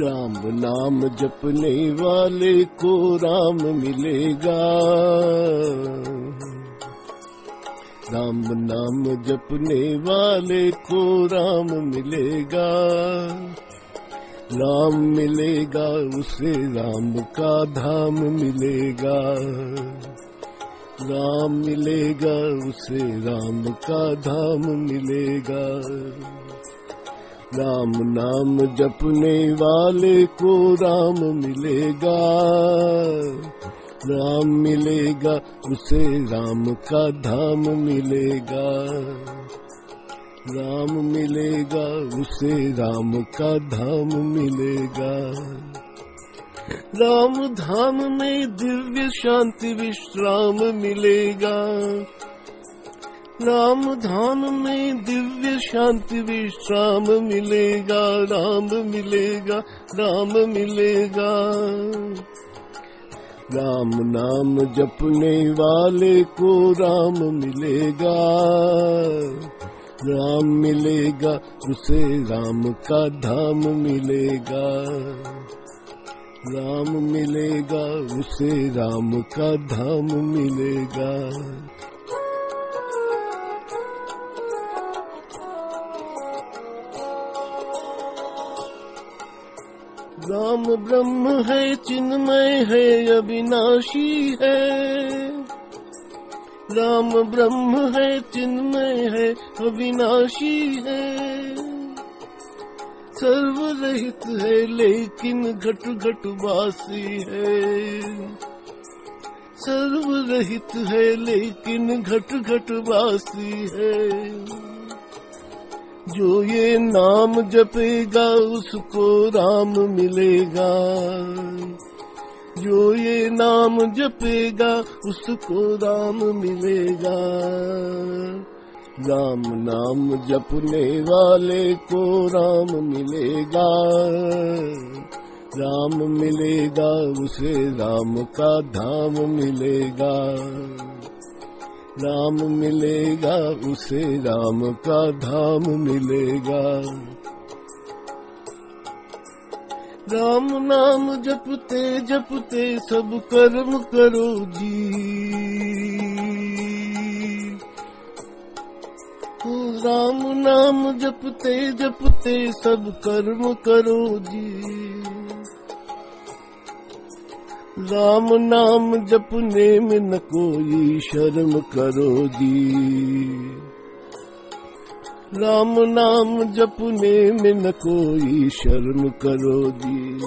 राम नाम जपने वाले को राम मिलेगा। राम नाम जपने वाले को राम मिलेगा। राम मिलेगा, उसे राम का धाम मिलेगा। राम मिलेगा, उसे राम का धाम मिलेगा। राम नाम जपने वाले को राम मिलेगा। राम मिलेगा, उसे राम का धाम मिलेगा। राम मिलेगा, उसे राम का धाम मिलेगा। राम धाम में दिव्य शांति विश्राम मिलेगा। राम धाम में दिव्य शांति विश्राम मिलेगा, राम मिलेगा राम मिलेगा। राम नाम जपने वाले को राम मिलेगा राम मिलेगा, उसे राम का धाम मिलेगा। राम मिलेगा, उसे राम का धाम मिलेगा। राम ब्रह्म है, चिन्मय है, अविनाशी है। राम ब्रह्म है, चिन्मय है, अविनाशी है। सर्वरहित है, लेकिन घट घट वासी है। सर्वरहित है, लेकिन घट घट वासी है। जो ये नाम जपेगा उसको राम मिलेगा। जो ये नाम जपेगा उसको राम मिलेगा। राम नाम जपने वाले को राम मिलेगा। राम मिलेगा, उसे राम का धाम मिलेगा। राम मिलेगा, उसे राम का धाम मिलेगा। राम नाम जपते जपते सब कर्म करो जी। राम नाम जपते जपते सब कर्म करो जी। राम नाम जपने में न कोई शर्म करो जी राम नाम जपने में न कोई शर्म करो जी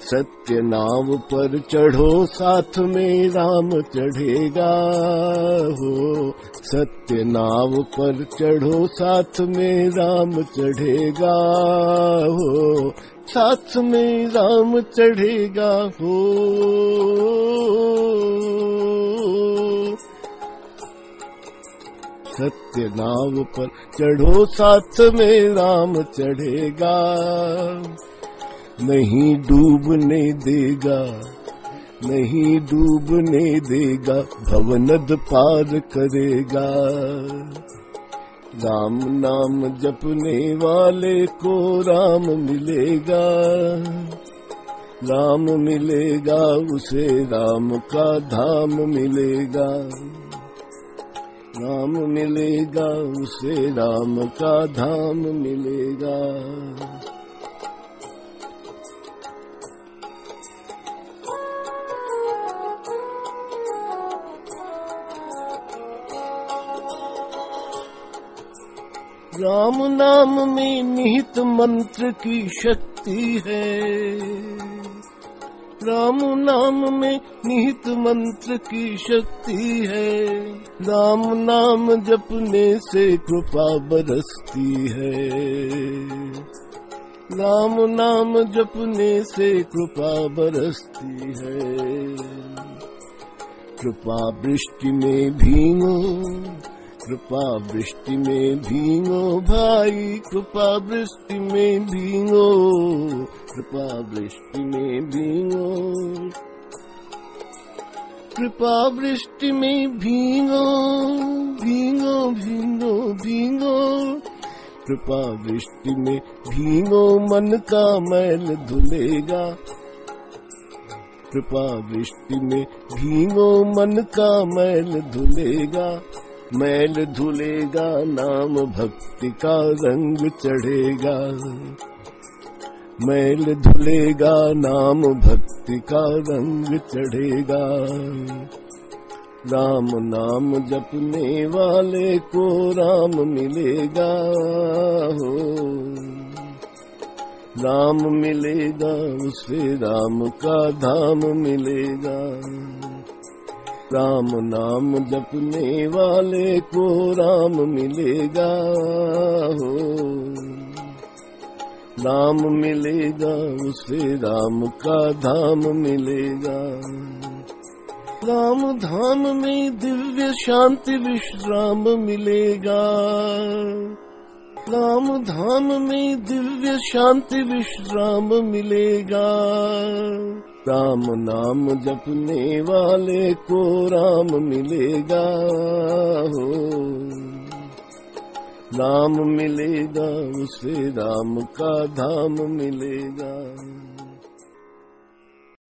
सत्य नाव पर चढ़ो साथ में राम चढ़ेगा हो। सत्य नाव पर चढ़ो, साथ में राम चढ़ेगा, हो। साथ में राम चढ़ेगा, हो। सत्य नाव पर चढ़ो, साथ में राम चढ़ेगा, नहीं डूबने देगा। नहीं डूबने देगा, भवनद पार करेगा। राम नाम जपने वाले को राम मिलेगा। राम मिलेगा, उसे राम का धाम मिलेगा। राम मिलेगा, उसे राम का धाम मिलेगा। राम नाम में निहित मंत्र की शक्ति है। राम नाम में निहित मंत्र की शक्ति है। राम नाम जपने से कृपा बरसती है। राम नाम जपने से कृपा बरसती है। कृपा वृष्टि में भीगो कृपा वृष्टि में भीगो भाई, कृपा वृष्टि में भीगो, कृपा वृष्टि में भीगो। कृपा वृष्टि में भीगो भीगो भीगो भीगो। कृपा वृष्टि में भीगो, मन का मैल धुलेगा। कृपा वृष्टि में भीगो, मन का मैल धुलेगा। मैल धुलेगा, नाम भक्ति का रंग चढ़ेगा। मैल धुलेगा, नाम भक्ति का रंग चढ़ेगा। राम नाम जपने वाले को राम मिलेगा। हो। राम मिलेगा, उसे राम का धाम मिलेगा। राम नाम जपने वाले को राम मिलेगा, हो। राम मिलेगा, उसे राम का धाम मिलेगा। राम धाम में दिव्य शांति विश्राम मिलेगा। राम धाम में दिव्य शांति विश्राम मिलेगा। राम नाम जपने वाले को राम मिलेगा, हो। राम मिलेगा, उसे राम का धाम मिलेगा।